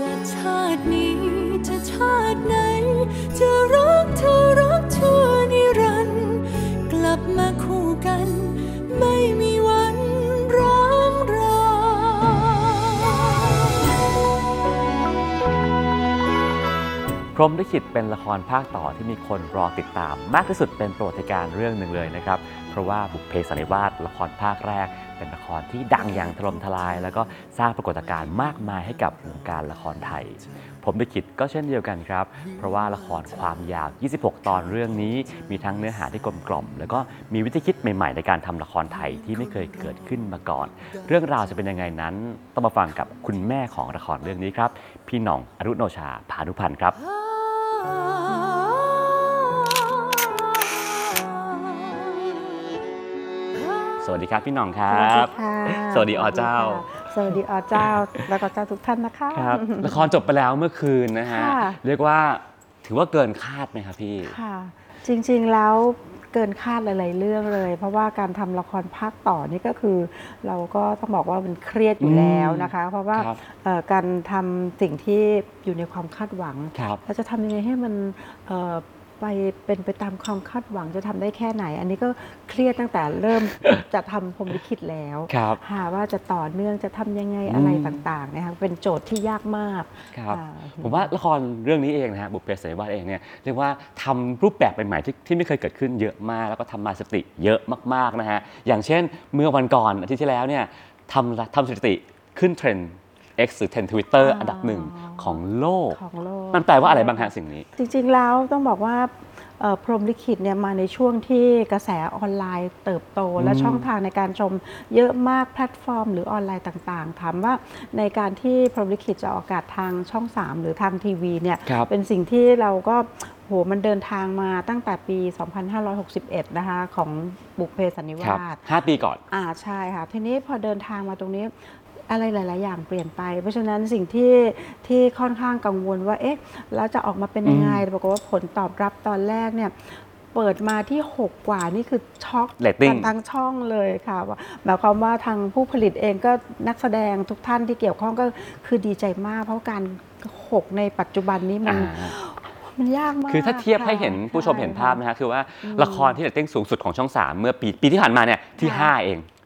จะชาตินี้ จะชาติไหน จะรักเธอรักชั่วนิรันดร์กลับมาคู่กัน ไม่มีวันร้างรา พรหมลิขิตเป็นละครภาคต่อที่มีคนรอติดตาม มากที่สุดเป็นประวัติการณ์เรื่องหนึ่งเลยนะครับ เพราะว่าบุพเพสันนิวาสละครภาคแรก เป็นละครที่ดังอย่างถล่มทลาย แล้วก็สร้างปรากฏการณ์มากมายให้กับวงการละครไทยพรหมลิขิตก็เช่นเดียวกันครับ เพราะว่าละครความยาว 26 ตอนเรื่องนี้ มีทั้งเนื้อหาที่กลมกล่อม แล้วก็มีวิธีคิดใหม่ๆ ในการทำละครไทยที่ไม่เคยเกิดขึ้นมาก่อน เรื่องราวจะเป็นยังไงนั้น ต้องมาฟังกับคุณแม่ของละครเรื่องนี้ครับ พี่หน่องอรุโนชาพานุพันธ์ครับ สวัสดีครับพี่หน่องครัสวัสดีบค่ะสวัสดีอเจ้า สวัสดีอเจ้า แล้วก็เจ้าทุกท่านนะคะครับละครจบไปแล้วเมื่อคืนนะฮะค่ะเรียกว่าถือว่าเกินคาดไหมครับพี่ ค่ะ จริงๆแล้วเกินคาดหลาย ๆ เรื่องเลย เพราะว่าการทำละครภาคต่อนี่ก็คือ เราก็ต้องบอกว่ามันเครียดอยู่แล้วนะคะ เพราะว่าครับเอ่อการทำสิ่งที่อยู่ในความคาดหวังครับเราจะทำยังไงให้มันเอ่อ ไปเป็นไปตามความคาดหวังจะทำได้แค่ไหน อันนี้ก็เครียดตั้งแต่เริ่มจะทำพรหมลิขิตแล้วครับหาว่าจะต่อเนื่องจะทำยังไงอะไรอืมต่างๆนะคะเป็นโจทย์ที่ยากมากครับอ่าผมว่าละครเรื่องนี้เองนะฮะบุพเพสันนิวาสเองเนี่ยเรียกว่าทำรูปแบบใหม่ๆที่ที่ไม่เคยเกิดขึ้นเยอะมาก แล้วก็ทำมาสถิติเยอะมากๆนะฮะอย่างเช่นเมื่อวันก่อนอาทิตย์ที่แล้วเนี่ยทำทำสถิติขึ้นเทรนด์ X หรือเทรนด์ Twitter อ๋ออัอันดับหนึ่งของโลก ของโลก มันแปลว่าอะไรบ้างฮะสิ่งนี้ จริงๆแล้วต้องบอกว่าเอ่อพรหมลิขิตเนี่ยมาในช่วงที่กระแสออนไลน์เติบโต และอืมช่องทางในการชมเยอะมากแพลตฟอร์ม หรือออนไลน์ต่างๆถามว่าในการที่พรหมลิขิตจะออกอากาศทางช่อง 3 หรือทางทีวีเนี่ยครับ เป็นสิ่งที่เราก็โหมันเดินทางมาตั้งแต่ปี 2561 นะคะ ของบุพเพสันนิวาสครับห้าปีก่อน อ่าใช่ค่ะ ทีนี้พอเดินทางมาตรงนี้ อะไรหลาย ๆ อย่างเปลี่ยนไป เพราะฉะนั้นสิ่งที่ที่ค่อนข้างกังวลว่าเอ๊ะแล้วจะออกมาเป็นยังไงอืมปรากฏว่าผลตอบรับตอนแรกเนี่ยเปิดมาที่ 6 กว่านี่คือช็อก Rating กันทั้งช่องเลยค่ะว่าหมายความว่าทางผู้ผลิตเองก็นักแสดงทุกท่านที่เกี่ยวข้องก็คือดีใจมาก เพราะการหกในปัจจุบันนี้มันอ่ามันยากมาก คือถ้าเทียบให้เห็นค่ะผู้ชมเห็นภาพนะใช่ฮะคือว่าอืมละครที่เรตติ้งสูงสุดของช่อง 3 เมื่อปีปีที่ผ่านมาเนี่ยที่ค่ะ5เองอืม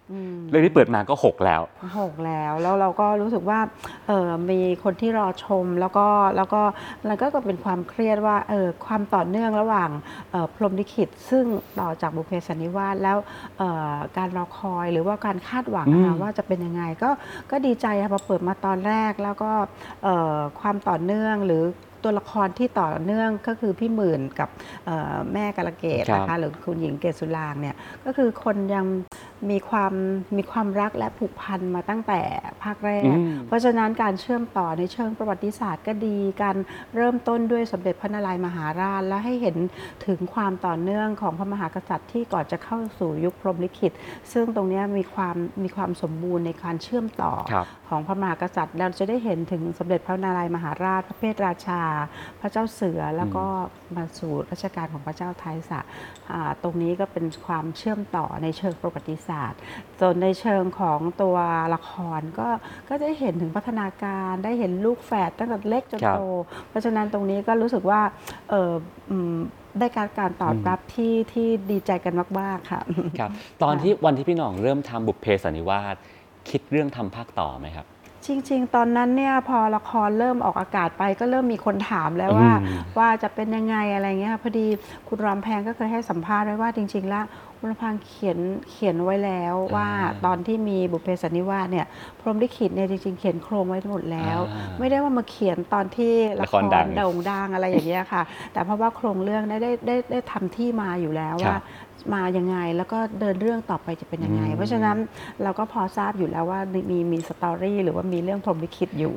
เรื่องที่เปิดมาก็ 6 แล้วหกแล้วแล้วเราก็รู้สึกว่าเออมีคนที่รอชมแล้วก็แล้วก็แล้วก็เป็นความเครียดว่าเออความต่อเนื่องระหว่างเอ่อพรหมลิขิต ซึ่งต่อจากบุพเพสันนิวาสแล้วเอ่อการรอคอยหรือว่าการคาดหวังอืมนะคะว่าจะเป็นยังไงก็ก็ดีใจค่ะพอเปิดมาตอนแรกแล้วก็เอ่อความต่อเนื่องหรือตัวละครที่ต่อเนื่องก็คือพี่หมื่นกับเอ่อแม่กาลเกตครับนะคะหรือคุณหญิงเกศสุรางค์เนี่ยก็คือคนยัง มีความมีความรักและผูกพันมาตั้งแต่ภาคแรกอืมเพราะฉะนั้นการเชื่อมต่อในเชิงประวัติศาสตร์ก็ดี การเริ่มต้นด้วยสมเด็จพระนารายณ์มหาราช และให้เห็นถึงความต่อเนื่องของพระมหากษัตริย์ที่ก่อนจะเข้าสู่ยุคพรหมลิขิต ซึ่งตรงเนี้ยมีความมีความสมบูรณ์ในการเชื่อมต่อครับของพระมหากษัตริย์ เราจะได้เห็นถึงสมเด็จพระนารายณ์มหาราช พระเพทราชา พระเจ้าเสือแล้วก็มาสู่รัชกาลของพระเจ้าไทยสะอ่าตรงนี้ก็เป็นความเชื่อมต่อในเชิงประวัติศาสตร์ส่วนในเชิงของตัวละครก็ก็ได้เห็นถึงพัฒนาการได้เห็นลูกแฝดตั้งแต่เล็กจนครับโต เพราะฉะนั้นตรงนี้ก็รู้สึกว่าเอออืมได้การการตอบรับที่ที่ดีใจกันมาก ๆ ค่ะครับตอนที่วันที่พี่หน่องเริ่มทำบุพเพสันนิวาสคิดเรื่องทำภาคต่อไหมครับ จริง ๆ ตอนนั้นเนี่ยพอละครเริ่มออกอากาศไปก็เริ่มมีคนถามแล้วว่า อืม ว่าจะเป็นยังไงอะไรเงี้ยพอดีคุณรามแพงก็เคยให้สัมภาษณ์ไว้ว่าจริง ๆ แล้วคุณรามแพงเขียนเขียนไว้แล้วว่าตอนที่มีบุพเพสันนิวาสเนี่ยพรหมลิขิตเนี่ยจริง ๆ เขียนโครงไว้หมดแล้ว อ่า ไม่ได้ว่ามาเขียนตอนที่ละละคครรดังโด่งดังอะไรอย่างเงี้ยค่ะ แต่เพราะว่าโครงเรื่องได้ได้ได้ได้ทำที่มาอยู่แล้วครับว่า มายังไง แล้วก็เดินเรื่องต่อไปจะเป็นยังไงอืมเพราะฉะนั้นเราก็พอทราบอยู่แล้วว่ามีมีสตอรี่หรือว่ามีเรื่องพรหมลิขิตอยู่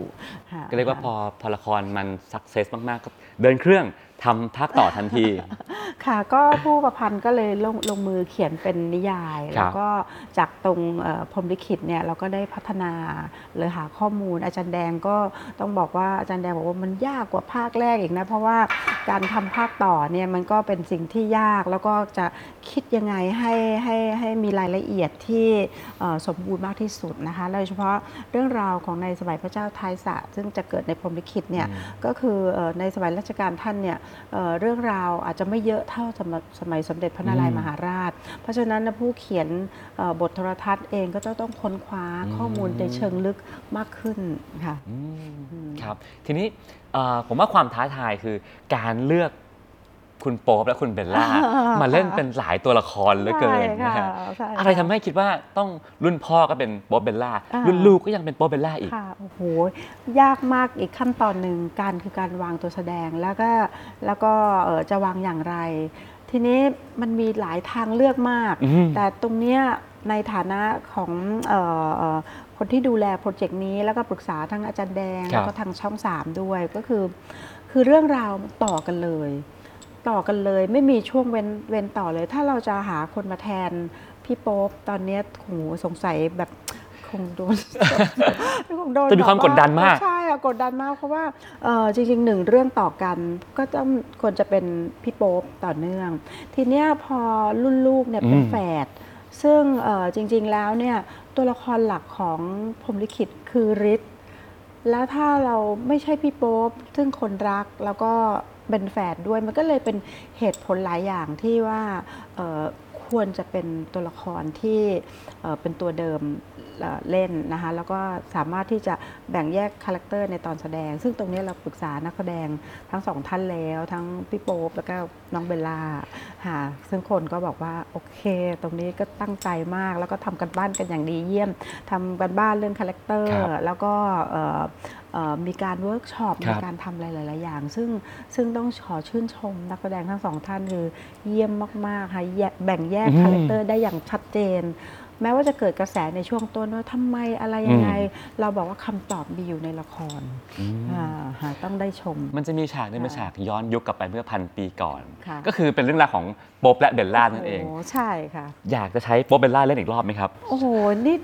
ค่ะก็เรียกว่าพอพอละครมันสักเซสมากๆก็เดินเครื่อง ทำภาคต่อทันที ค่ะก็ผู้ประพันธ์ก็เลยลงลงมือเขียนเป็นนิยายครับแล้วก็จากตรงเอ่อพรหมลิขิตเนี่ยเราก็ได้พัฒนาเลยหาข้อมูลอาจารย์แดงก็ต้องบอกว่าอาจารย์แดงบอกว่ามันยากกว่าภาคแรกอีกนะ เพราะว่าการทำภาคต่อเนี่ยมันก็เป็นสิ่งที่ยากแล้วก็จะคิดคิดยังไงให้ให้ให้มีรายละเอียดที่เอ่อสมบูรณ์มากที่สุดนะคะโดยเฉพาะเรื่องราวของในสมัยพระเจ้าทายสะซึ่งจะเกิดในพรหมลิขิตเนี่ยก็คือเอ่อในสมัยรัชกาลท่านเนี่ยเเรื่องราวอาจจะไม่เยอะเท่าสมัยสมัยสมเด็จพระนารายมหาราช เพราะฉะนั้นผู้เขียนบทโทรทัศน์เองก็จะต้องค้นคว้าข้อมูลในเชิงลึกมากขึ้นค่ะครับ ทีนี้ผมว่าความท้าทายคือการเลือก คุณโป๊ปและคุณเบลล่าอ่า มาเล่นเป็นหลายตัวละครเหลือเกินใช่นะค่ะฮะใช่อะไรทำค่ให้คิดว่าต้องรุ่นพ่อก็เป็นโป๊ปเบลล่าอ่ารุ่นลูกก็ยังเป็นโป๊ปเบลล่าอีกค่ะโอ้โหยากมากอีกขั้นตอนหนึ่งการคือการวางตัวแสดงแล้วก็แล้วก็เอ่อจะวางอย่างไร ทีนี้มันมีหลายทางเลือกมากอืมแต่ตรงเนี้ยในฐานะของเอ่อเอ่อคนที่ดูแล project นี้แล้วก็ปรึกษาทั้งอาจารย์แดงครับแล้วก็ทางช่อง 3 ด้วยก็คือ คือเรื่องราวต่อกันเลย ต่อกันเลย ไม่มีช่วงเว้นเว้นต่อเลย ถ้าเราจะหาคนมาแทนพี่โป๊ปตอนเนี้ยโหสงสัยแบบคงโดน คงโดนจะมีความแบบกดดันมาก ใช่อะกดดันมากเพราะว่าเอ่อจริงๆหนึ่งเรื่องต่อกันก็ต้องควรจะเป็นพี่โป๊ปต่อเนื่อง ทีเนี้ยพอรุ่นลูกเนี่ยเป็นอืมแฝดซึ่งเอ่อจริงๆแล้วเนี่ยตัวละครหลักของพรหมลิขิตคือฤทธิ์แล้วถ้าเราไม่ใช่พี่โป๊ปซึ่งคนรักแล้วก็ เป็นแฝดด้วย มันก็เลยเป็นเหตุผลหลายอย่างที่ว่าควรจะเป็นตัวละครที่เป็นตัวเดิม เอ่อเล่นนะคะแล้วก็สามารถที่จะแบ่งแยก character ในตอนแสดง ซึ่งตรงนี้เราปรึกษานักแสดงทั้งสองท่านแล้ว ทั้งพี่โป๊ปแล้วก็น้องเบลล่าค่ะซึ่งคนก็บอกว่าโอเค ตรงนี้ก็ตั้งใจมาก แล้วก็ทำการบ้านกันอย่างดีเยี่ยมทำการบ้านเรื่อง character ครับแล้วก็เอ่อเอ่อมีการเวิร์กช็อปครัมีบการทำอะไรหลาย ๆ อย่าง ซึ่งซึ่งต้องขอชื่นชมนักแสดงทั้งสองท่านคือเยี่ยมมาก ๆ ค่ะแยกแบ่งแยกอืม character ได้อย่างชัดเจน แม้ว่าจะเกิดกระแสในช่วงต้นว่าทำไมอะไรยังไง เราบอกว่าคำตอบมีอยู่ในละครอืมอ่าหาต้องได้ชม มันจะมีฉากหนึ่งเป็นฉากย้อนยุคกลับไปเมื่อพันปีก่อนค่ะก็คือเป็นเรื่องราวของโป๊ปและเบลล่านั่นเองโใช่ค่ะ อยากจะใช้โป๊ปเบลล่าเล่นอีกรอบไหมครับ โอ้โหนี่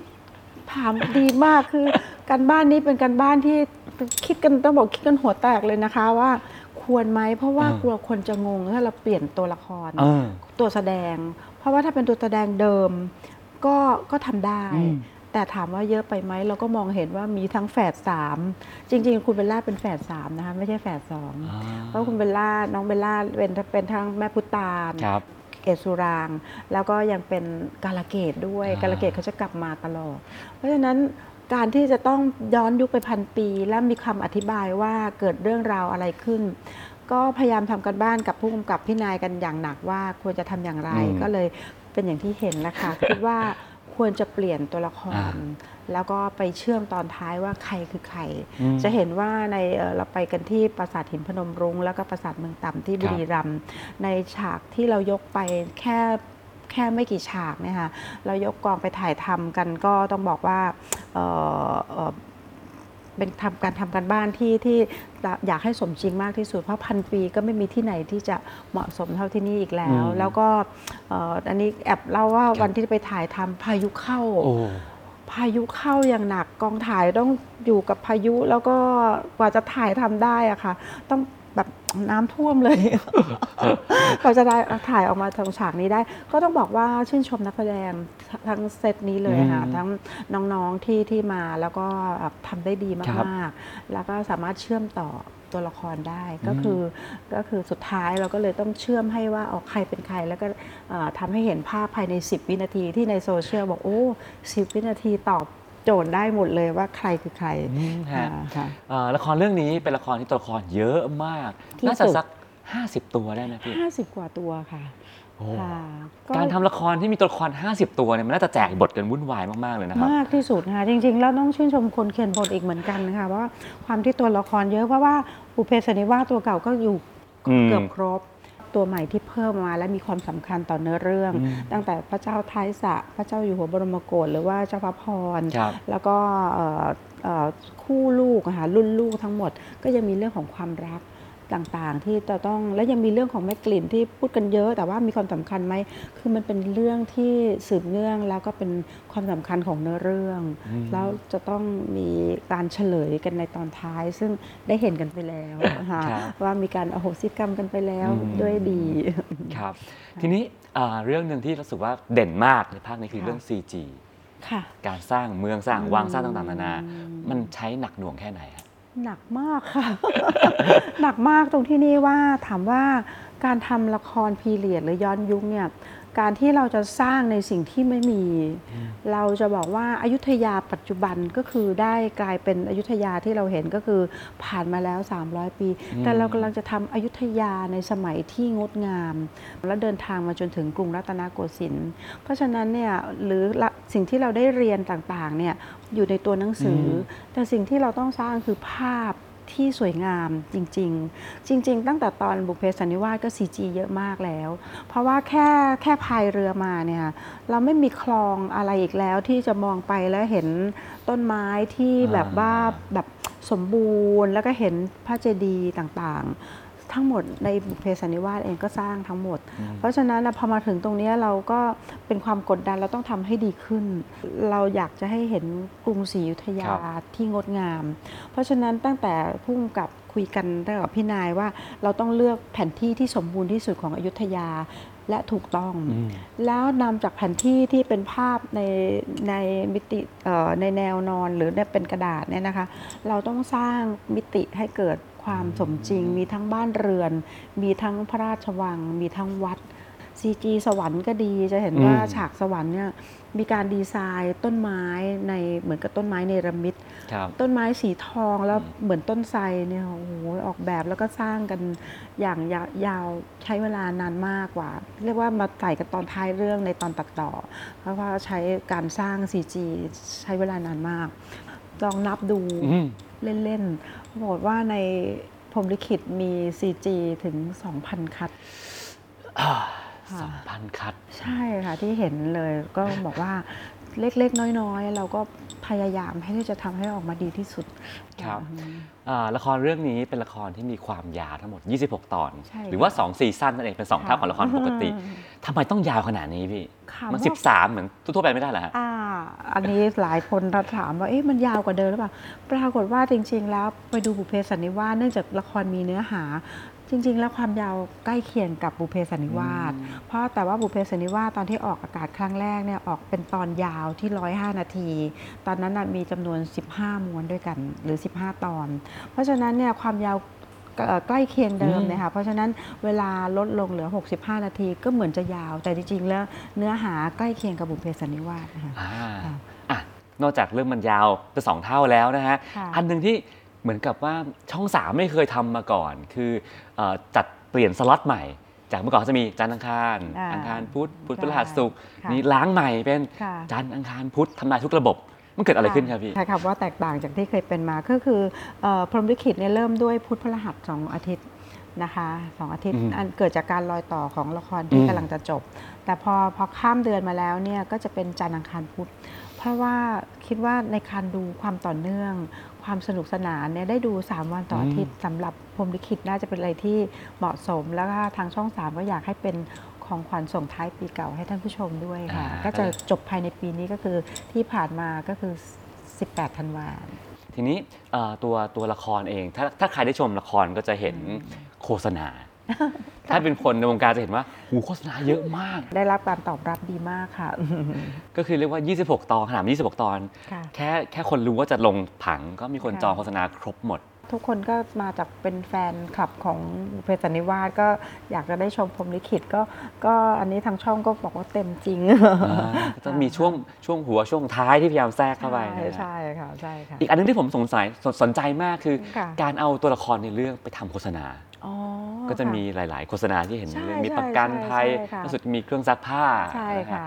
ถามดีมากคือการบ้านนี้เป็นการบ้านที่คิดกันต้องบอกคิดกันหัวแตกเลยนะคะว่าควรไหมเพราะว่าอ่ากลัวคนจะงงถ้าเราเปลี่ยนตัวละครเออตัวแสดง เพราะว่าถ้าเป็นตัวแสดงเดิม ก็ก็ทำได้อืมแต่ถามว่าเยอะไปไหมเราก็มองเห็นว่ามีทั้งแฝดสามจริง ๆ คุณเบลล่าเป็นแฝดสามนะคะไม่ใช่แฝดสองอ่าเพราะคุณเบลล่าน้องเบลล่าเป็นเป็นทั้งแม่พุตานครับเกศสุรางค์แล้วก็ยังเป็นกาลเกตด้วยอ่ากาลเกตเขาจะกลับมาตลอด เพราะฉะนั้นการที่จะต้องย้อนยุคไปพันปี และมีคำอธิบายว่าเกิดเรื่องราวอะไรขึ้น ก็พยายามทำกันบ้านกับผู้กำกับพี่นายกันอย่างหนักว่าควรจะทำอย่างไรอืมก็เลย เป็นอย่างที่เห็นแล้วค่ะคิดว่าควรจะเปลี่ยนตัวละคอ่ารแล้วก็ไปเชื่อมตอนท้ายว่าใครคือใครอืมจะเห็นว่าในเอ่อเราไปกันที่ปราสาทหินพนมรุง้งแล้วก็ปราสาทเมืองต่ำที่ครับบุรีรัมย์ในฉากที่เรายกไปแค่แค่ไม่กี่ฉากเนี่ยค่ะเรายกกองไปถ่ายทำกันก็ต้องบอกว่า เอ่อเอ่อเป็นทำการทำการบ้านที่ที่อยากให้สมจริงมากที่สุด เพราะพันปีก็ไม่มีที่ไหนที่จะเหมาะสมเท่าที่นี่อีกแล้วอืมแล้วก็เอ่ออันนี้แอบเล่าว่าครับวันที่ไปถ่ายทำพายุเข้าโอ้พายุเข้าอย่างหนักกองถ่ายต้องอยู่กับพายุแล้วก็กว่าจะถ่ายทำได้อะค่ะ ต้อง แบบน้ำท่วมเลยกว่าจะได้ถ่ายออกมาทางฉากนี้ได้ ก็ต้องบอกว่าชื่นชมนักแสดงทั้งเซตนี้เลยค่ะอืมทั้งน้องๆที่ที่มาแล้วก็ทำได้ดีครับมากๆ แล้วก็สามารถเชื่อมต่อตัวละครได้ก็อืมคือก็คือสุดท้ายเราก็เลยต้องเชื่อมให้ว่าออกใครเป็นใคร แล้วก็เอ่อทำให้เห็นภาพภายใน 10 วินาทีที่ในโซเชียลบอกโอ้10 วินาทีตอบ โจทย์ได้หมดเลยว่าใครคือใครอืมฮะอ่าค่ะเอ่อละครเรื่องนี้เป็นละครที่ตัวละครเยอะมาก ที่น่าจะสุด สัก 50 ตัวได้ไหมพี่50กว่าตัวค่ะโอ้ค่ะการทำละครที่มีตัวละคร 50 ตัวเนี่ยมันน่าจะแจกบทกันวุ่นวายมาก ๆ เลยนะครับ มากที่สุดค่ะจริง ๆ แล้วต้องชื่นชมคนเขียนบทอีกเหมือนกันค่ะว่าความที่ตัวละครเยอะเพราะว่าบุพเพสันนิวาสตัวเก่าก็อยู่อืม เกือบครบ ตัวใหม่ที่เพิ่มมาและมีความสำคัญต่อเนื้อเรื่องอืมตั้งแต่พระเจ้าท้ายสระพระเจ้าอยู่หัวบรมโกศหรือว่าเจ้าพระพรครับแล้วก็เอ่อเอ่อคู่ลูกอะค่ะรุ่นลูกทั้งหมดก็ยังมีเรื่องของความรัก ต่างๆ ที่จะต้องและยังมีเรื่องของแม่กลิ่นที่พูดกันเยอะ แต่ว่ามีความสำคัญไหมคือมันเป็นเรื่องที่สืบเนื่องแล้วก็เป็นความสำคัญของเนื้อเรื่องอืมแล้วจะต้องมีการเฉลยกันในตอนท้าย ซึ่งได้เห็นกันไปแล้วนะคะครับว่ามีการอโหสิกรรมกันไปแล้วอืมด้วยดีครับทีนี้อ่าเรื่องหนึ่งที่รู้สึกว่าเด่นมากในภาคนี้คือค่ะเรื่อง CG ค่ะการสร้างเมืองสร้างอืมวังสร้างต่างๆนานา มันใช้หนักหน่วงแค่ไหนฮะ หนักมากค่ะ หนักมากตรงที่นี่ว่าถามว่าการทำละครพีเรียดหรือย้อนยุคเนี่ยการที่เราจะสร้างในสิ่งที่ไม่มี เราจะบอกว่าอายุทยาปัจจุบันก็คือได้กลายเป็นอยุธยาที่เราเห็นก็คือผ่านมาแล้ว 300 ปีอืมแต่เรากำลังจะทำอยุธยาในสมัยที่งดงาม แล้วเดินทางมาจนถึงกรุงรัตนโกสินทร์เพราะฉะนั้นเนี่ยหรือละสิ่งที่เราได้เรียนต่างๆเนี่ย อยู่ในตัวหนังสืออแต่สิ่งที่เราต้องสร้างคือภาพที่สวยงามจริง ๆ จริง ๆ ตั้งแต่ตอนบุพเพสันนิวาสก็ CG เยอะมากแล้ว เพราะว่าแค่แค่พายเรือมาเนี่ยเราไม่มีคลองอะไรอีกแล้วที่จะมองไปแล้วเห็นต้นไม้ที่แบบว่าแบบสมบูรณ์แล้วก็เห็นพระเจดีย์ต่างๆ ทั้งหมดในบุพเพสันนิวาสเองก็สร้างทั้งหมด เพราะฉะนั้นนะพอมาถึงตรงเนี้ยเราก็เป็นความกดดันเราต้องทำให้ดีขึ้น เราอยากจะให้เห็นกรุงศรีอยุธยาครับที่งดงาม เพราะฉะนั้นตั้งแต่พุ่งกับคุยกันตั้งกับพี่นายว่าเราต้องเลือกแผนที่ที่สมบูรณ์ที่สุดของอยุธยาและถูกต้องอืมแล้วนำจากแผนที่ที่เป็นภาพในในมิติเอ่อในแนวนอนหรือเนี่ยเป็นกระดาษเนี่ยนะคะ เราต้องสร้างมิติให้เกิด ความสมจริง มีทั้งบ้านเรือน มีทั้งพระราชวัง มีทั้งวัด CG สวรรค์ก็ดีจะเห็นว่าอืมฉากสวรรค์เนี่ยมีการดีไซน์ต้นไม้ในเหมือนกับต้นไม้เนรมิตครับต้นไม้สีทองแล้วอืมเหมือนต้นไทรเนี่ยโอ้โหออกแบบแล้วก็สร้างกันอย่างยาวยาวใช้เวลานานมากกว่า เรียกว่ามาใส่กันตอนท้ายเรื่องในตอนตัดต่อ เพราะว่าใช้การสร้าง CG ใช้เวลานานมาก ลองนับดูอืมเล่นๆ บอกฏว่าในพรหมลิขิตมี CG ถึง 2,000 คัดอ่าค่ะสองพันคัด ใช่ค่ะที่เห็นเลยก็บอกว่า เล็กๆ น้อยๆ เราก็พยายามให้ที่จะทำให้ออกมาดีที่สุดครับอืมอ่าละครเรื่องนี้เป็นละครที่มีความยาวทั้งหมด 26 ตอนใช่หรือว่า 2 ซีซั่นนั่นเองเป็น 2 เท่าของละครปกติทำไมต้องยาวขนาดนี้พี่ค่ะมันว่า13 เหมือนทั่วๆไปไม่ได้เหรอฮะอ่าอันนี้หลายคนถามว่าเอ๊ะมันยาวกว่าเดิมหรือเปล่า ปรากฏว่าจริง ๆ แล้วไปดูบุพเพสันนิวาสเนื่องจากละครมีเนื้อหา จริง ๆ แล้วความยาวใกล้เคียงกับบุพเพสันนิวาสเพราะแต่ว่าบุพเพสันนิวาสตอนที่ออกอากาศครั้งแรกเนี่ยออกเป็นตอนยาวที่ 105 นาที ตอนนั้นน่ะมีจำนวน 15 ม้วนด้วยกันหรือ 15 ตอน เพราะฉะนั้นเนี่ยความยาวเอ่อใกล้เคียงเดิมอืมเลยค่ะเพราะฉะนั้นเวลาลดลงเหลือ 65 นาทีก็เหมือนจะยาว แต่จริง ๆ แล้วเนื้อหาใกล้เคียงกับบุพเพสันนิวาสนะคะอ่าค่ะอะนอกจากเรื่องมันยาวเป็นสองเท่าแล้วนะฮะค่ะอันหนึ่งที่ เหมือนกับว่าช่องสามไม่เคยทำมาก่อน คือเอ่อจัดเปลี่ยนสล็อตใหม่ จากเมื่อก่อนเขาจะมีจันทร์อังคารอ่าอังคารพุธพุธใช่พฤหัสศุกร์ค่ะนี่ล้างใหม่เป็นค่ะจันทร์อังคารพุธทำลายทุกระบบมันเกิดอะไรขึ้นครับพี่ใช่ครับว่าแตกต่างจากที่เคยเป็นมาก็คือเอ่อพรหมลิขิตเนี่ยเริ่มด้วยพุธพฤหัสสองอาทิตย์นะคะสองอาทิตย์อืมอันเกิดจากการรอยต่อของละครที่อืมกำลังจะจบ แต่พอพอข้ามเดือนมาแล้วเนี่ยก็จะเป็นจันทร์อังคารพุธเพราะว่าคิดว่าในการดูความต่อเนื่อง ความสนุกสนานเนี่ยได้ดู 3 วันต่ออาทิตย์สำหรับพรหมลิขิตน่าจะเป็นอะไรที่เหมาะสม แล้วก็ทางช่อง 3 ก็อยากให้เป็นของขวัญส่งท้ายปีเก่าให้ท่านผู้ชมด้วยค่ะ อ่า ก็จะจบภายในปีนี้ก็คือที่ผ่านมาก็คือ 18 ธันวา ทีนี้เอ่อตัวตัวละครเอง ถ้าถ้าใครได้ชมละครก็จะเห็นโฆษณา ถ้าเป็นคนในวงการจะเห็นว่าหูโฆษณาเยอะมาก ได้รับการตอบรับดีมากค่ะ ก็คือเรียกว่า 26 ตอนขนาด26 ตอน ค่ะแค่แค่คนรู้ว่าจะลงผังก็มีคนค่ะจองโฆษณาครบหมด ทุกคนก็มาจากเป็นแฟนคลับของบุพเพสันนิวาสก็อยากจะได้ชมพรหมลิขิตก็ ก็อันนี้ทางช่องก็บอกว่าเต็มจริงก็จะมีช่วงช่วงหัวช่วงท้ายที่พยายามแทรกเข้าไปใช่นะฮะใช่ค่ะใช่ค่ะอีกอันนึงที่ผมสงสัยสนสนใจมากคือ ค่ะ การเอาตัวละครในเรื่องไปทำโฆษณาอ๋อ ก็จะค่มีหลาย ๆ โฆษณาที่เห็นใช่เรื่องมีใช่ประกันใช่ภัยใช่ค่ะล่าสุดมีเครื่องซักผ้าใช่นฮค่ะ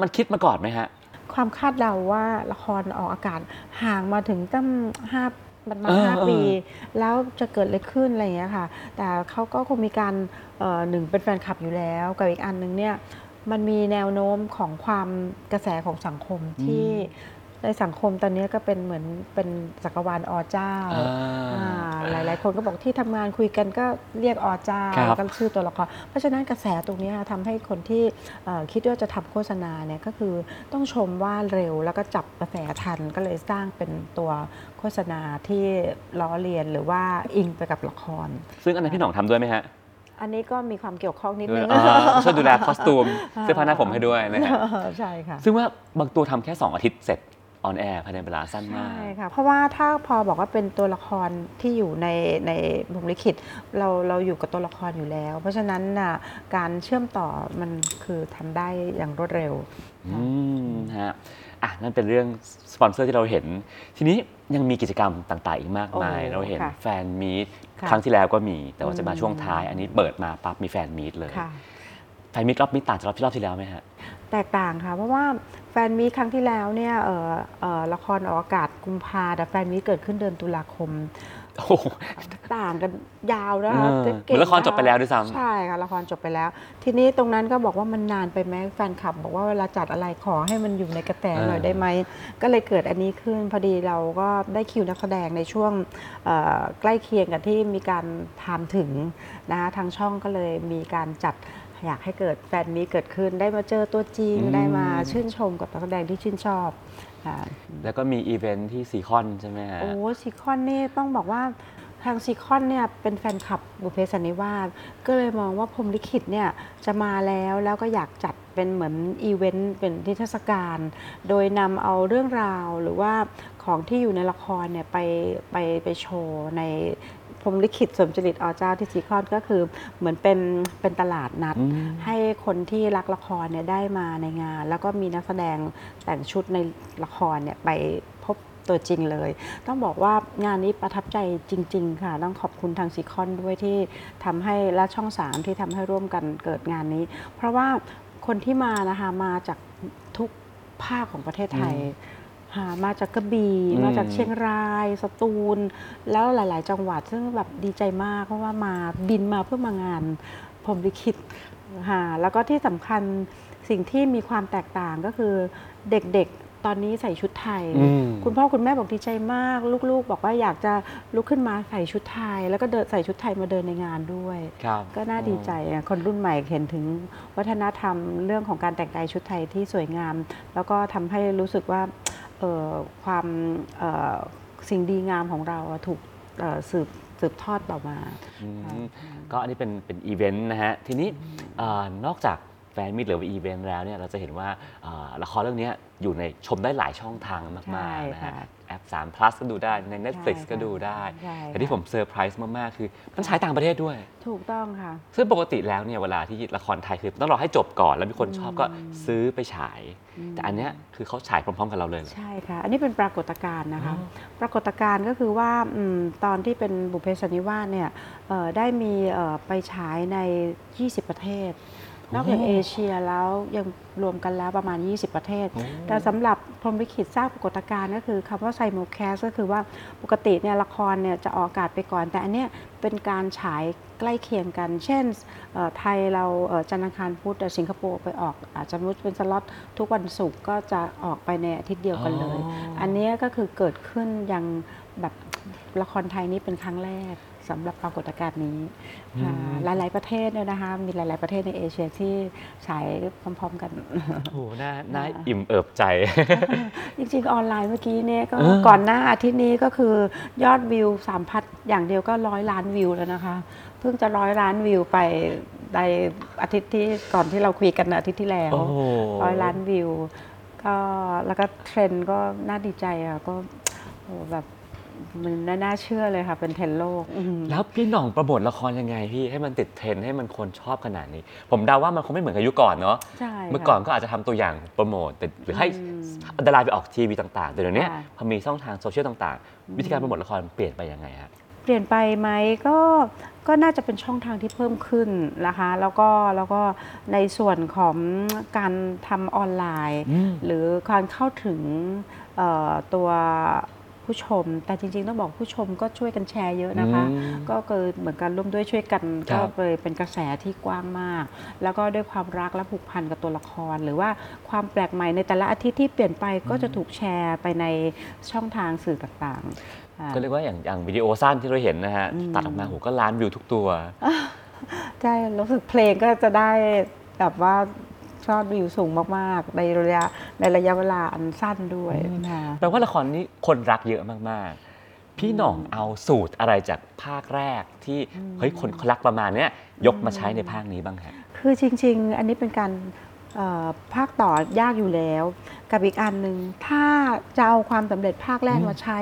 มันคิดมาก่อนไหมฮะ ความคาดเดาว่าละครออกอากาศห่างมาถึงตั้งห้ามันมาเออห้าเออปี แล้วจะเกิดอะไรขึ้นอะไรอย่างเงี้ยค่ะ แต่เขาก็คงมีการเอ่อหนึ่งเป็นแฟนคลับอยู่แล้ว กับอีกอันหนึงเนี่ยมันมีแนวโน้มของความกระแสของสังคมที่ ในสังคมตอนนี้ก็เป็นเหมือนเป็นจักรวาลอเจ้าอ่าอ่าหลายๆคนก็บอกที่ทำงานคุยกันก็เรียกอเจ้าครับก็ชื่อตัวละคร เพราะฉะนั้นกระแสตรงเนี้ยทำให้คนที่เอ่อคิดว่าจะทำโฆษณาเนี่ยก็คือต้องชมว่าเร็วแล้วก็จับกระแสทันก็เลยสร้างเป็นตัวโฆษณาที่ล้อเลียนหรือว่าอิงไปกับละคร ซึ่งอันนั้นพี่หน่องทำด้วยไหมฮะอันนี้ก็มีความเกี่ยวข้องนิดด้วยนึงอ่าช่วยดูแลคอสตูมเสื้อผ้าหน้าผมให้ด้วยนะฮะใช่ค่ะ ซึ่งว่าบางตัวทำแค่ 2 อาทิตย์เสร็จ ออนแอร์ภายในเวลาสั้นมาก ใช่ค่ะ เพราะว่าถ้าพอบอกว่าเป็นตัวละครที่อยู่ในในบุมลิขิตเราเราอยู่กับตัวละครอยู่แล้ว เพราะฉะนั้นน่ะการเชื่อมต่อมันคือทำได้อย่างรวดเร็ว อืมฮะอะนั่นเป็นเรื่องสปอนเซอร์ที่เราเห็น ทีนี้ยังมีกิจกรรมต่าง ๆ อีกมากมาย โอ้เราเห็นค่ะแฟนมีตค่ะ ครั้งที่แล้วก็มีแต่ว่าจะมาอืมช่วงท้าย อันนี้เปิดมาปั๊บมีแฟนมีตเลยค่ะ แฟนมีตรอบนี้ต่างจากรอบที่รอบที่แล้วไหมฮะ แตกต่างค่ะ เพราะว่า แฟนมีตครั้งที่แล้วเนี่ยเอ่อเอ่อละครออกอากาศกุมภาแต่แฟนมีตเกิดขึ้นเดือนตุลาคมโอ้โหต่างกันยาวนะคะเออจะเหมือนละครจบไปแล้วด้วยซ้ำใช่ค่ะละครจบไปแล้ว ทีนี้ตรงนั้นก็บอกว่ามันนานไปไหมแฟนคลับ บอกว่าเวลาจัดอะไรขอให้มันอยู่ในกระแสหน่อยเออได้ไหมก็เลยเกิดอันนี้ขึ้นพอดีเราก็ได้คิวนักแสดงในช่วงเอ่อใกล้เคียงกับที่มีการทำถึงนะคะทางช่องก็เลยมีการจัด อยากให้เกิดแฟนมีตเกิดขึ้นได้มาเจอตัวจริง อืม ได้มาชื่นชมกับนักแสดงที่ชื่นชอบค่ะแล้วก็มีอีเวนท์ที่ซีคอนใช่ไหมฮะ โอ้ซีคอนนี่ต้องบอกว่าทางซีคอนเนี่ยเป็นแฟนคลับบุพเพสันนิวาสก็เลยมองว่าพรหมลิขิตเนี่ยจะมาแล้วแล้วก็อยากจัดเป็นเหมือนอีเวนต์เป็นนิทรรศการ โดยนำเอาเรื่องราวหรือว่าของที่อยู่ในละครเนี่ยไปไปไปโชว์ใน พรหมลิขิตสมจริตออเจ้าที่ซีคอนก็คือเหมือนเป็นเป็นตลาดนัดอืมให้คนที่รักละครเนี่ยได้มาในงาน แล้วก็มีนักแสดงแต่งชุดในละครเนี่ยไปพบตัวจริงเลย ต้องบอกว่างานนี้ประทับใจจริง ๆ ค่ะ ต้องขอบคุณทางซีคอนด้วยที่ทำให้และช่องสามที่ทำให้ร่วมกันเกิดงานนี้ เพราะว่าคนที่มานะคะมาจากทุกภาคของประเทศไทย หามาจากกระบี่อืม มาจากเชียงราย สตูล แล้วหลาย ๆ จังหวัดซึ่งแบบดีใจมาก เพราะว่ามาบินมาเพื่อมางานพรหมลิขิตค่ะแล้วก็ที่สำคัญสิ่งที่มีความแตกต่างก็คือเด็ก ๆ ตอนนี้ใส่ชุดไทย อืม คุณพ่อคุณแม่บอกดีใจมาก ลูก ๆ บอกว่าอยากจะลุกขึ้นมาใส่ชุดไทย แล้วก็เดินใส่ชุดไทยมาเดินในงานด้วย ครับก็น่าดีใจอะคนรุ่นใหม่เห็นถึงวัฒนธรรมเรื่องของการแต่งกายชุดไทยที่สวยงาม แล้วก็ทำให้รู้สึกว่าเอ่อ ความเอ่อสิ่งดีงามของเราอะถูกเอ่อสืบสืบทอดต่อมาอืมก็อันนี้เป็นเป็นอีเวนต์นะฮะ ทีนี้เอ่อนอกจาก fan meet หรือว่าอีเวนต์แล้วเนี่ยเราจะเห็นว่าเอ่อละครเรื่องเนี้ยอยู่ในชมได้หลายช่องทางมากใช่ๆนะฮะค่ะ แอป 3 plus ก็ดูได้ใน Netflix ใช่ค่ะก็ดูได้ ใช่แต่ที่ค่ะผมเซอร์ไพรส์มาก ๆ คือมันฉายต่างประเทศด้วย ถูกต้องค่ะ ซึ่งปกติแล้วเนี่ยเวลาที่ละครไทยคือต้องรอให้จบก่อนแล้วมีคนชอบก็ซื้อไปฉาย แต่อันเนี้ยคือเขาฉายพร้อม ๆ กับเราเลยเหรอ ใช่ค่ะ อันนี้เป็นปรากฏการณ์นะคะ อ๋อ ปรากฏการณ์ก็คือว่าอมตอนที่เป็นบุพเพสันนิวาสเนี่ยเอ่อได้มีเอ่อไปฉายใน 20 ประเทศ นอกจากเอเชียแล้วยังรวมกันแล้วประมาณ 20 ประเทศ แต่สำหรับพรหมลิขิตสร้างปรากฏการณ์ก็คือคำว่า simulcast ก็คือว่าปกติเนี่ยละครเนี่ยจะออกอากาศไปก่อน แต่อันเนี้ยเป็นการฉายใกล้เคียงกัน เช่นเอ่อไทยเราเอ่อจันทร์อังคารพุธแต่สิงคโปร์ไปออกอาจจะมุดเป็นสล็อตทุกวันศุกร์ก็จะออกไปในอาทิตย์เดียวกันเลยอ๋ออัอันเนี้ยก็คือเกิดขึ้นยังแบบละครไทยนี้เป็นครั้งแรก สำหรับปรากฏการณ์นี้ค่ะหลาย ๆ ประเทศเนี่ยนะคะมีหลาย ๆ ประเทศในเอเชียที่ฉายพร้อม ๆ กันโอ้โหน่าน่าอิ่มเอิบใจ จริง ๆ ออนไลน์เมื่อกี้เนี่ยก็เออก่อนหน้าอาทิตย์นี้ก็คือยอดวิวสามพันอย่างเดียวก็ร้อยล้านวิวแล้วนะคะ เพิ่งจะร้อยล้านวิวไปในอาทิตย์ที่ก่อนที่เราคุยกันอาทิตย์ที่แล้วโอ้โหร้อยล้านวิวก็แล้วก็เทรนด์ก็น่าดีใจอะก็โอ้แบบ มันน่าน่าเชื่อเลยค่ะ เป็นเทรนด์โลกอืม แล้วพี่หน่องโปรโมทละครยังไงพี่ให้มันติดเทรนด์ให้มันคนชอบขนาดนี้ ผมเดาว่ามันคงไม่เหมือนกับยุคก่อนเนาะใช่เมื่อค่ะก่อนก็อาจจะทำตัวอย่างโปรโมทแต่หรือให้อืมดาราไปออกทีวีต่างๆ แต่เดี๋ยวนี้ค่ะ พอมีช่องทางโซเชียลต่างๆ วิธีการโปรโมทละครเปลี่ยนไปยังไงฮะ เปลี่ยนไปไหมก็ก็น่าจะเป็นช่องทางที่เพิ่มขึ้นนะคะ แล้วก็แล้วก็ในส่วนของการทำออนไลน์อืมหรือการเข้าถึงเอ่อตัว ผู้ชม แต่จริงๆต้องบอกผู้ชมก็ช่วยกันแชร์เยอะนะคะ อืมก็เกิดเหมือนกันร่วมด้วยช่วยกันครัก็บเลยเป็นกระแสที่กว้างมาก แล้วก็ด้วยความรักและผูกพันกับตัวละคร หรือว่าความแปลกใหม่ในแต่ละอาทิตย์ที่เปลี่ยนไปก็จะถูกแชร์ไปในช่องทางสื่อต่างๆอ่า ก็เรียกว่าอย่างอย่างวิดีโอสั้นที่เราเห็นนะฮะ อืม ตัดออกมาโหก็ล้านวิวทุกตัว ใช่รู้สึกเพลงก็จะได้แบบว่า ยอดวิวสูงมากๆ ในระยะในระยะเวลาอันสั้นด้วยค่ะแปลว่าละครนี้คนรักเยอะมากๆ พี่หน่องเอาสูตรอะไรจากภาคแรกที่เฮ้ยคนเขารักประมาณเนี้ยยกมาใช้ในภาคนี้บ้างฮะคือจริง ๆ อันนี้เป็นการเอ่อภาคต่อยากอยู่แล้ว กับอีกอันหนึ่งถ้าจะเอาความสำเร็จภาคแรกอืมมาใช้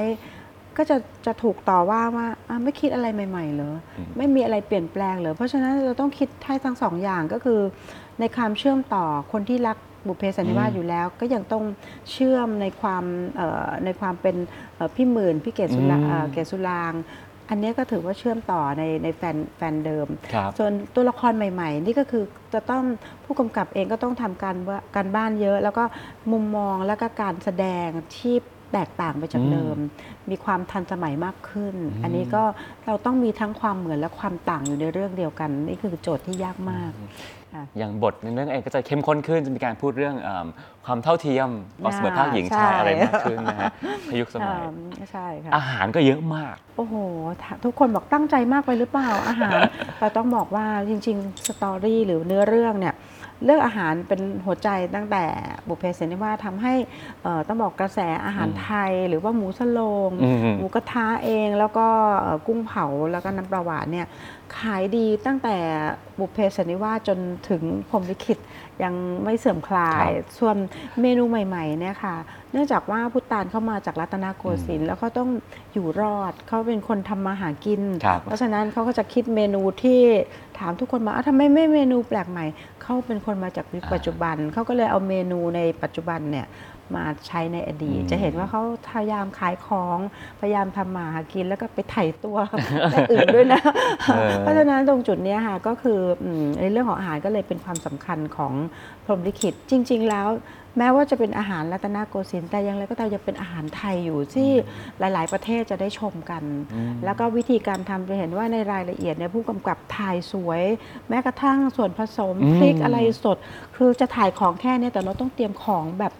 ก็จะจะถูกต่อว่าว่าอะไม่คิดอะไรใหม่ๆเหรออม ไม่มีอะไรเปลี่ยนแปลงเหรอเพราะฉะนั้นเราต้องคิดให้ทั้งสองอย่างก็คือ ในความเชื่อมต่อคนที่รักบุพเพสันนิวาสอืมอยู่แล้ว ก็ยังต้องเชื่อมในความเอ่อในความเป็นเอ่อพี่หมื่นพี่เกศสุราอืม เอ่อเกศสุรางค์อันเนี้ยก็ถือว่าเชื่อมต่อในในแฟนแฟนเดิม ครับ ส่วนตัวละครใหม่ ๆ นี่ก็คือจะต้องผู้กำกับเองก็ต้องทำการว่าการบ้านเยอะ แล้วก็มุมมองแล้วก็การแสดงที่ แตกต่างไปจากอืมเดิม มีความทันสมัยมากขึ้นอืมอันนี้ก็เราต้องมีทั้งความเหมือนและความต่างอยู่ในเรื่องเดียวกัน นี่คือโจทย์ที่ยากมากค่ะอย่างบทในเรื่องเองก็จะเข้มข้นขึ้นจะมีการพูดเรื่องเอิ่มความเท่าเทียมความเสมอภาคหญิงชายใช่อะไรมากขึ้นนะฮะในยุคสมัยอ่าใช่ค่ะอาหารก็เยอะมาก โอ้โหถ้าทุกคนบอกตั้งใจมากไปหรือเปล่าอาหาร เราต้องบอกว่าจริง ๆ สตอรี่หรือเนื้อเรื่องเนี่ย เรื่องอาหารเป็นหัวใจตั้งแต่บุพเพสันนิวาสทำให้เอ่อต้องบอกกระแสอาหารอืมไทย หรือว่าหมูสโลงอืมหมูกระทะเองแล้วก็เอ่อกุ้งเผาแล้วก็น้ำปลาหวานเนี่ยขายดีตั้งแต่บุพเพสันนิวาสจนถึงพรหมลิขิตยังไม่เสื่อมคลาครัยบส่วนเมนูใหม่ๆเนี่ยค่ะ เนื่องจากว่าพุทธานเข้ามาจากรัตนโกสินทร์แล้วเขาต้องอยู่รอดเขาเป็นคนทำมาหากินครับเพราะฉะนั้นเขาก็จะคิดเมนูที่ถามทุกคนมาอะทำไมไม่เมนูแปลกใหม่ เขาเป็นคนมาจากยุคอ่าปัจจุบัน เขาก็เลยเอาเมนูในปัจจุบันเนี่ยมาใช้ในอดีตอืมจะเห็นว่าเขาพยายามขายของพยายามทำมาหากินแล้วก็ไปไถ่ตัวและอื่นด้วยนะเออเพราะฉะนั้นตรงจุดเนี้ยค่ะก็คืออืมในเรื่องของอาหารก็เลยเป็นความสำคัญของพรหมลิขิตจริง ๆ แล้ว แม้ว่าจะเป็นอาหารรัตนโกสินทร์แต่อยังไรก็ตามยังเป็นอาหารไทยอยู่ที่หลาย ๆ ประเทศจะได้ชมกันอืมแล้วก็วิธีการทำจะเห็นว่าในรายละเอียดเนี่ยผู้กำกับถ่ายสวย แม้กระทั่งส่วนผสมอืมพริกอะไรสด คือจะถ่ายของแค่เนี้แต่เราต้องเตรียมของแบบ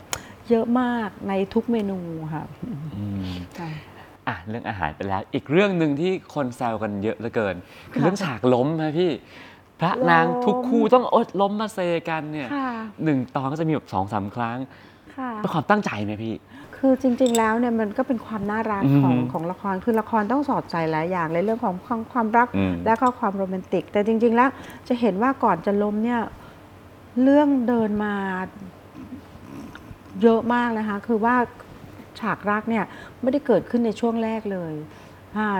เยอะมากในทุกเมนูค่ะอืมค่ะอะเรื่องอาหารไปแล้ว อีกเรื่องหนึ่งที่คนแซวกันเยอะเหลือเกินคือค่ะเรื่องฉากล้มนะพี่ พระนางล้มทุกคู่ต้องอดล้มมาเซกันเนี่ยค่ะหนึ่งตอนก็จะมีแบบสองสามครั้งค่ะเป็นความตั้งใจไหมพี่ คือจริง ๆ แล้วเนี่ยมันก็เป็นความน่ารักอืมของของละคร คือละครต้องสอดใส่หลายอย่างในเรื่องของความความรักอืมและก็ความโรแมนติก แต่จริง ๆ แล้วจะเห็นว่าก่อนจะล้มเนี่ยเรื่องเดินมาเยอะมากนะคะ คือว่าฉากรักเนี่ยไม่ได้เกิดขึ้นในช่วงแรกเลยอ่า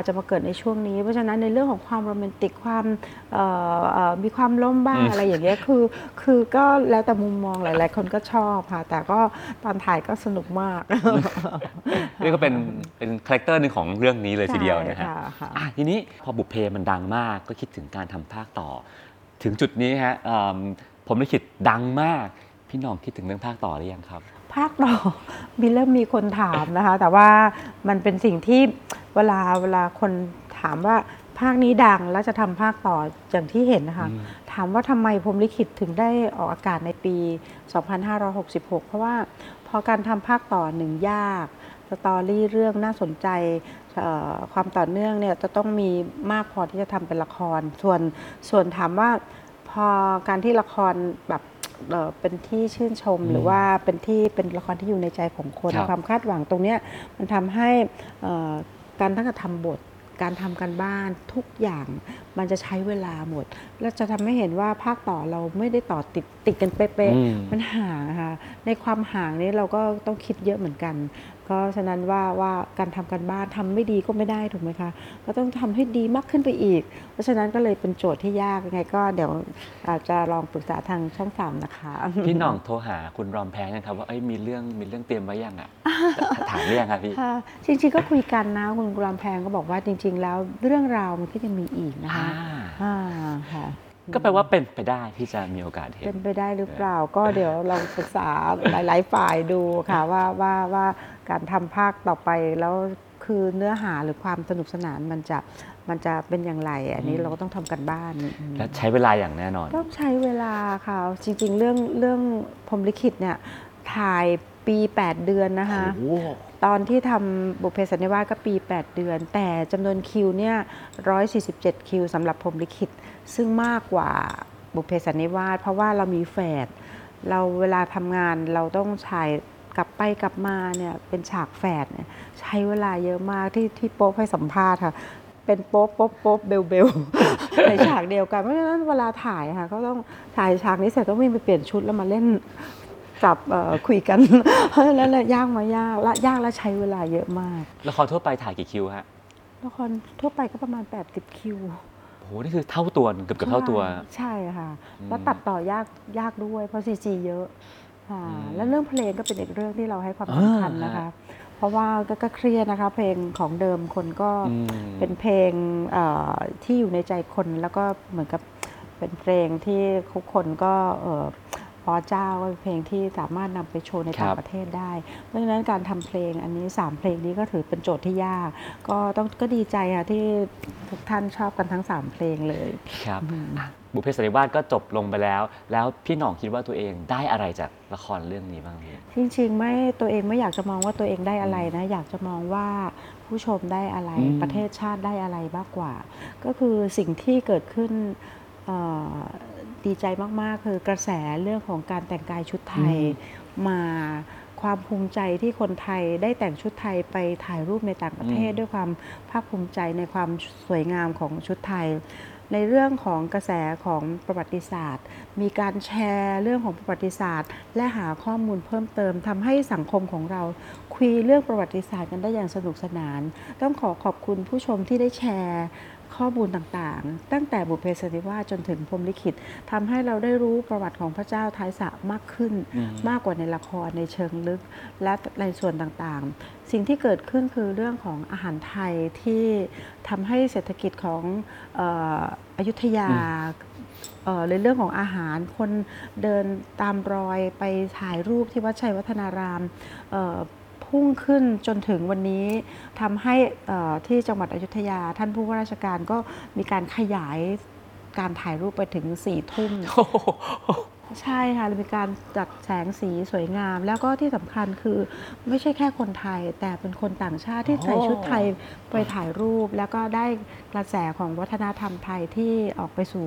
จะมาเกิดในช่วงนี้ เพราะฉะนั้นในเรื่องของความโรแมนติกความเอ่อเอ่อมีความล้มบ้างอืมอะไรอย่างเงี้ยคือคือก็แล้วแต่มุมมองหลาย ๆ คนก็ชอบค่ะแต่ก็ตอนถ่ายก็สนุกมาก นี่ก็เป็นเป็น character หนึ่งของเรื่องนี้เลยทีเดียวนะฮะใช่ค่ะอะทีนี้พอบุพเพมันดังมากก็คิดถึงการทำภาคต่อ ถึงจุดนี้ฮะเอิ่มพรหมลิขิตดังมาก พี่หน้องคิดถึงเรื่องภาคต่อหรือยังครับ ภาคต่อมีเริ่มมีคนถามนะคะ แต่ว่ามันเป็นสิ่งที่เวลาเวลาคนถามว่าภาคนี้ดังแล้วจะทำภาคต่ออย่างที่เห็นนะคะอืมถามว่าทำไมพรหมลิขิตถึงได้ออกอากาศในปี 2566 เพราะว่าพอการทำภาคต่อหนึ่งยากสตอรี่เรื่องน่าสนใจเอ่อความต่อเนื่องเนี่ยจะต้องมีมากพอที่จะทำเป็นละคร ส่วนส่วนถามว่าพอการที่ละครแบบ เอ่อเป็นที่ชื่นชม หรือว่าเป็นที่เป็นละครที่อยู่ในใจของคนครับความคาดหวังตรงเนี้ยมันทำให้เอ่อการตั้งแต่ทำบทการทำการบ้านทุกอย่างมันจะใช้เวลาหมด และจะทำให้เห็นว่าภาคต่อเราไม่ได้ต่อติดติดกันเป๊ะอืมๆมันห่างค่ะในความห่างนี้เราก็ต้องคิดเยอะเหมือนกัน ก็ฉะนั้นว่าว่าการทำการบ้านทำไม่ดีก็ไม่ได้ถูกไหมคะก็ต้องทำให้ดีมากขึ้นไปอีก เพราะฉะนั้นก็เลยเป็นโจทย์ที่ยากยังไงก็เดี๋ยวอาจจะลองปรึกษาทางช่องสามนะคะพี่หน้องโทรหาคุณรอมแพงนะครับว่าเอ้ยมีเรื่องมีเรื่องเตรียมไว้ยังอะถามหรือยังครับพี่ค่ะจริงๆก็คุยกันนะคุณกรามแพงก็บอกว่าจริง ๆ แล้วเรื่องราวมันก็ยังมีอีกนะคะอ่าอ่าค่ะ ก็แปลว่าเป็นไปได้ที่จะมีโอกาสเห็น เป็นไปได้หรือเปล่า ก็เดี๋ยวเราปรึกษาหลาย ๆ ฝ่ายดูค่ะว่าว่าว่าการทำภาคต่อไปแล้วคือเนื้อหาหรือความสนุกสนานมันจะมันจะเป็นอย่างไร อันนี้อืมเราก็ต้องทำกันบ้านอืมและใช้เวลาอย่างแน่นอน ต้องใช้เวลาค่ะ จริง ๆ เรื่องเรื่องพรหมลิขิตเนี่ยถ่ายปี 8 เดือนนะคะโอ้โหตอนที่ทำบุพเพสันนิวาสก็ปี 8 เดือน แต่จำนวนคิวเนี่ย147 คิวสำหรับพรหมลิขิต ซึ่งมากกว่าบุพเพสันนิวาสเพราะว่าเรามีแฝดเราเวลาทำงานเราต้องถ่ายกลับไปกลับมาเนี่ยเป็นฉากแฝดเนี่ยใช้เวลาเยอะมากที่ที่โป๊ปให้สัมภาษณ์ค่ะ เป็นโป๊ปโป๊ปโป๊ปเบลเบลในฉากเดียวกันเพราะฉะนั้นเวลาถ่ายค่ะก็ต้องถ่ายฉากนี้เสร็จต้องวิ่งไปเปลี่ยนชุดแล้วมาเล่นจับเอ่อคุยกันเพราะฉะนั้นเลยยากมายากและยากและใช้เวลาเยอะมากละครทั่วไปถ่ายกี่คิวฮะละครทั่วไปก็ประมาณ 80 คิวโอ้โหนี่คือเท่าตัวเกือบเกือบเท่าตัว ใช่ค่ะอืมแล้วตัดต่อยากยากด้วยเพราะซีจีเยอะค่ะอืมแล้วเรื่องเพลงก็เป็นอีกเรื่องที่เราให้ความอ่าสำคัญนะคะ เพราะว่าก็ก็เครียดนะคะ เพลงของเดิมคนก็อืมเป็นเพลงเอ่อที่อยู่ในใจคนแล้วก็เหมือนกับเป็นเพลงที่ทุกคนก็เอ่อ พอเจ้าก็เป็นเพลงที่สามารถนำไปโชว์ในต่างประเทศได้ เพราะฉะนั้นการทำเพลงอันนี้ 3 เพลงนี้ก็ถือเป็นโจทย์ที่ยาก ก็ต้องก็ดีใจค่ะที่ทุกท่านชอบกันทั้ง 3 เพลงเลยครับอะบุพเพสันนิวาสก็จบลงไปแล้ว แล้วพี่หน่องคิดว่าตัวเองได้อะไรจากละครเรื่องนี้บ้างพี่จริงๆ ไม่ตัวเองไม่อยากจะมองว่าตัวเองได้อะไรนะ อยากจะมองว่าผู้ชมได้อะไรอืมประเทศชาติได้อะไรมากกว่า ก็คือสิ่งที่เกิดขึ้นเอ่อ ดีใจมาก ๆ คือกระแสเรื่องของการแต่งกายชุดไทยมาความภูมิใจที่คนไทยได้แต่งชุดไทยไปถ่ายรูปในต่างประเทศอืมด้วยความภาคภูมิใจในความสวยงามของชุดไทย ในเรื่องของกระแสของประวัติศาสตร์ มีการแชร์เรื่องของประวัติศาสตร์ และหาข้อมูลเพิ่มเติมทำให้สังคมของเราคุยเรื่องประวัติศาสตร์กันได้อย่างสนุกสนาน ต้องขอขอบคุณผู้ชมที่ได้แชร์ ข้อมูลต่างๆ ตั้งแต่บุพเพสันนิวาสจนถึงพรหมลิขิตทำให้เราได้รู้ประวัติของพระเจ้าท้ายสระมากขึ้นอืมมากกว่าในละครในเชิงลึก และในส่วนต่างๆ สิ่งที่เกิดขึ้นคือเรื่องของอาหารไทยที่ทำให้เศรษฐกิจของเอ่ออยุธยาเอ่อในเรื่องของอาหารคนเดินตามรอยไปถ่ายรูปที่วัดชัยวัฒนารามเอ่อ พุ่งขึ้นจนถึงวันนี้ทำให้ที่จังหวัดอยุธยา ท่านผู้ว่าราชการก็มีการขยายการถ่ายรูปไปถึงสี่ทุ่ม ใช่ค่ะมีการจัดแสงสีสวยงาม แล้วก็ที่สำคัญคือไม่ใช่แค่คนไทย แต่เป็นคนต่างชาติที่ใส่ชุดไทยไปถ่ายรูป แล้วก็ได้กระแสของวัฒนธรรมไทยที่ออกไปสู่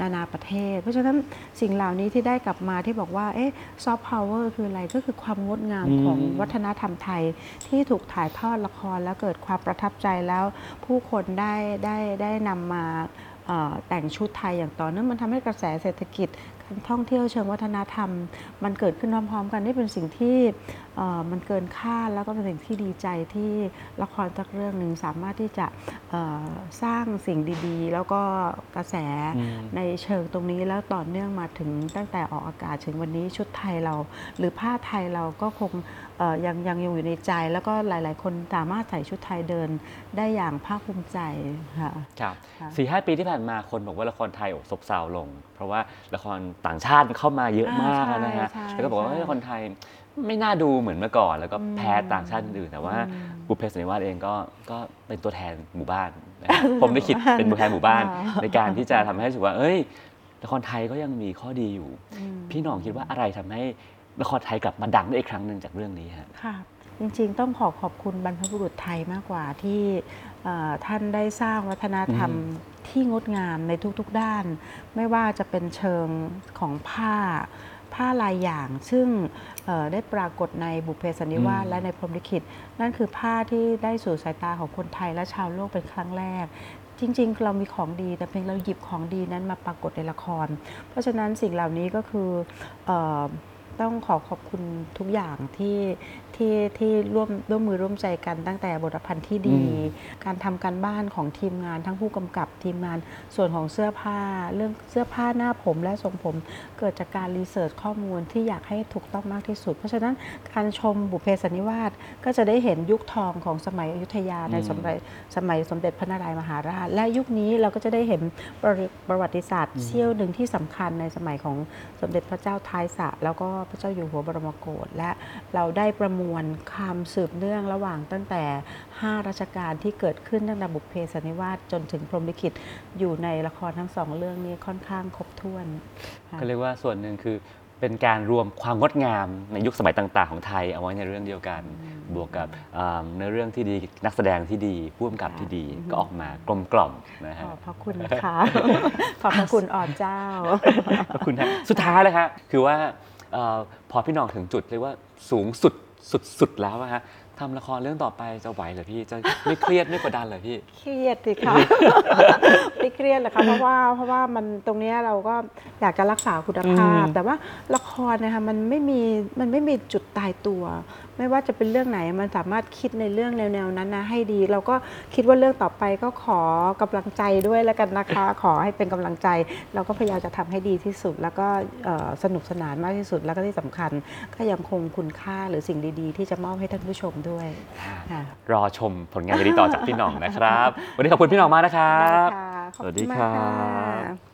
นานาประเทศ เพราะฉะนั้นสิ่งเหล่านี้ที่ได้กลับมาที่บอกว่าเอ๊ะซอฟต์พาวเวอร์คืออะไรก็คือความงดงามอืมของวัฒนธรรมไทยที่ถูกถ่ายทอดละครแล้วเกิดความประทับใจแล้วผู้คนได้ได้ได้นำมาเอ่อแต่งชุดไทยอย่างต่อเนื่องมันทำให้กระแสเศรษฐกิจการ ท่องเที่ยวเชิงวัฒนธรรม มันเกิดขึ้นพร้อมๆ กันนี่เป็นสิ่งที่มันเกินคาดแล้วก็เป็นสิ่งที่ดีใจที่ละครสักเรื่องหนึ่งสามารถที่จะเอ่อสร้างสิ่งดีๆ แล้วก็กระแสอืมในเชิงตรงนี้แล้วต่อเนื่องมาถึงตั้งแต่ออกอากาศถึงวันนี้ชุดไทยเรา หรือผ้าไทยเราก็คงเอ่อยังยังอยู่ในใจ แล้วก็หลาย ๆ คนสามารถใส่ชุดไทยเดินได้อย่างภาคภูมิใจค่ะครับค่ะสี่ห้าปีที่ผ่านมาคนบอกว่าละครไทยโอ้ซบเซาลง เพราะว่าละครต่างชาติเข้ามาเยอะมากอ่าใช่นะฮะใช่แล้วก็บอกว่าใช่เฮ้ยละครไทย ไม่น่าดูเหมือนเมื่อก่อน แล้วก็อืมแพ้ต่างชาติอื่นๆแต่ว่าอืมบุพเพสันนิวาสเองก็ก็เป็นตัวแทนหมู่บ้านนะฮะผมได้คิดเป็นตัวแทนหมู่บ้านอ่าในการที่จะทำให้รู้สึกว่า เอ้ยละครไทยก็ยังมีข้อดีอยู่อืมพี่หน่องคิดว่าอะไรทำให้ละครไทยกลับมาดังได้อีกครั้งหนึ่งจากเรื่องนี้ฮะ ค่ะ จริงๆ ต้องขอขอบคุณบรรพบุรุษไทยมากกว่าที่เอ่อท่านได้สร้างวัฒนธรรมอืมที่งดงามในทุกๆด้าน ไม่ว่าจะเป็นเชิงของผ้า ผ้าลายอย่าง ซึ่งเอ่อได้ปรากฏในบุพเพสันนิวาสอืมและในพรหมลิขิต นั่นคือผ้าที่ได้สู่สายตาของคนไทยและชาวโลกเป็นครั้งแรกจริงๆ เรามีของดีแต่เพียงเราหยิบของดีนั้นมาปรากฏในละคร เพราะฉะนั้นสิ่งเหล่านี้ก็คือเออ ต้องขอขอบคุณทุกอย่างที่ที่ที่ร่วมร่วมมือร่วมใจกันตั้งแต่บทพันธ์ที่ดีอืมการทำการบ้านของทีมงานทั้งผู้กำกับทีมงานส่วนของเสื้อผ้า เรื่องเสื้อผ้าหน้าผมและทรงผม เกิดจากการรีเสิร์ชข้อมูลที่อยากให้ถูกต้องมากที่สุด เพราะฉะนั้นการชมบุพเพสันนิวาสก็จะได้เห็นยุคทองของสมัยอยุธยาในอืมสมัยสมัยสมเด็จพระนารายณ์มหาราช และยุคนี้เราก็จะได้เห็นประวัติประวัติศาสตร์เสี้ยวหนึ่งที่สำคัญในสมัยของสมเด็จพระเจ้าท้ายสระแล้วก็พระเจ้าอยู่หัวบรมโกศและเราได้ประมวลความสืบเนื่องระหว่างตั้งแต่ 5 รัชกาลที่เกิดขึ้นตั้งแต่บุพเพสันนิวาสจนถึงพรหมลิขิตอยู่ในละครทั้งสองเรื่องนี้ค่อนข้างครบถ้วนค่ะก็เรียกว่าส่วนหนึ่งคือเป็นการรวมความงดงามในยุคสมัยต่าง ๆ ของไทย เอาไว้ในเรื่องเดียวกัน บวกกับอ่าเนื้อเรื่องที่ดีนักแสดงที่ดีผู้กำกับที่ดีก็ออกมากลมกล่อมนะขฮะอบพระคุณค่ะขอบพระคุณอ่อนเจ้าขอบคุณครับสุดท้ายเลยครับคือว่าเออพอพี่หน้องถึงจุดเรียกว่าสูงสุดสุดสุดแล้วอะฮะทำละครเรื่องต่อไปจะไหวเหรอพี่จะไม่เครียดไม่กดดันเหรอพี่ เครียดสิคะ ไม่เครียดหรอกค่ะเพราะว่าเพราะว่ามันตรงเนี้ยเราก็อยากจะรักษาคุณภาพ อืมแต่ว่าละครนะคะมันไม่มีมันไม่มีจุดตายตัวไม่ว่าจะเป็นเรื่องไหนมันสามารถคิดในเรื่องแนวๆนั้นนะให้ดี เราก็คิดว่าเรื่องต่อไปก็ขอกำลังใจด้วยแล้วกันนะคะ ขอให้เป็นกำลังใจ เราก็พยายามจะทำให้ดีที่สุด แล้วก็เอ่อสนุกสนานมากที่สุด แล้วก็ที่สำคัญก็ยังคงคุณค่าหรือสิ่งดีๆ ที่จะมอบให้ท่านผู้ชมด้วยค่ะรอชมผลงานดีๆต่อจากพี่หน้องนะครับ วันนี้ขอบคุณพี่หน้องมากนะครับได้ค่ะขอบสวัสคุดีณมากครัค่ะบ